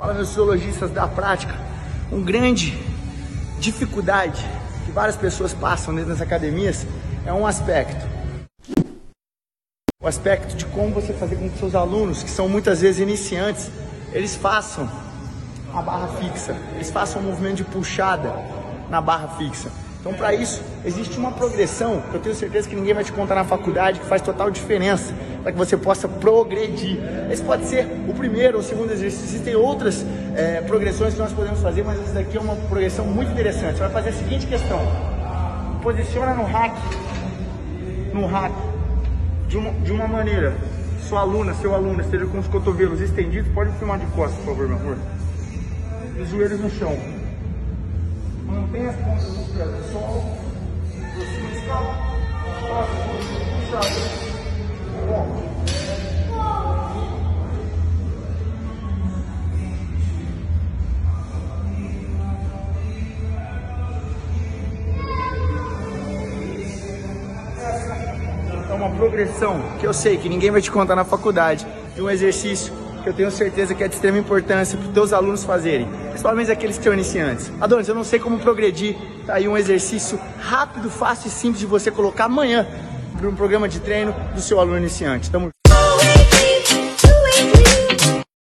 Fala meus fisiologistas da prática, um grande dificuldade que várias pessoas passam dentro das academias é um aspecto. O aspecto de como você fazer com que seus alunos, que são muitas vezes iniciantes, eles façam a barra fixa, eles façam um movimento de puxada na barra fixa. Então, para isso, existe uma progressão que eu tenho certeza que ninguém vai te contar na faculdade, que faz total diferença para que você possa progredir. Esse pode ser o primeiro ou o segundo exercício. Existem outras é, progressões que nós podemos fazer, mas essa daqui é uma progressão muito interessante. Você vai fazer a seguinte questão: posiciona no hack, no hack, de uma, de uma maneira. Sua aluna, seu aluno, esteja com os cotovelos estendidos. Pode filmar de costas, por favor, meu amor. E os joelhos no chão. Mantenha as pontas dos pés no solo. Bom. Uma progressão que eu sei que ninguém vai te contar na faculdade. De um exercício que eu tenho certeza que é de extrema importância para os teus alunos fazerem, principalmente aqueles que são iniciantes. Adonis, eu não sei como progredir, tá aí um exercício rápido, fácil e simples de você colocar amanhã para um programa de treino do seu aluno iniciante. Tamo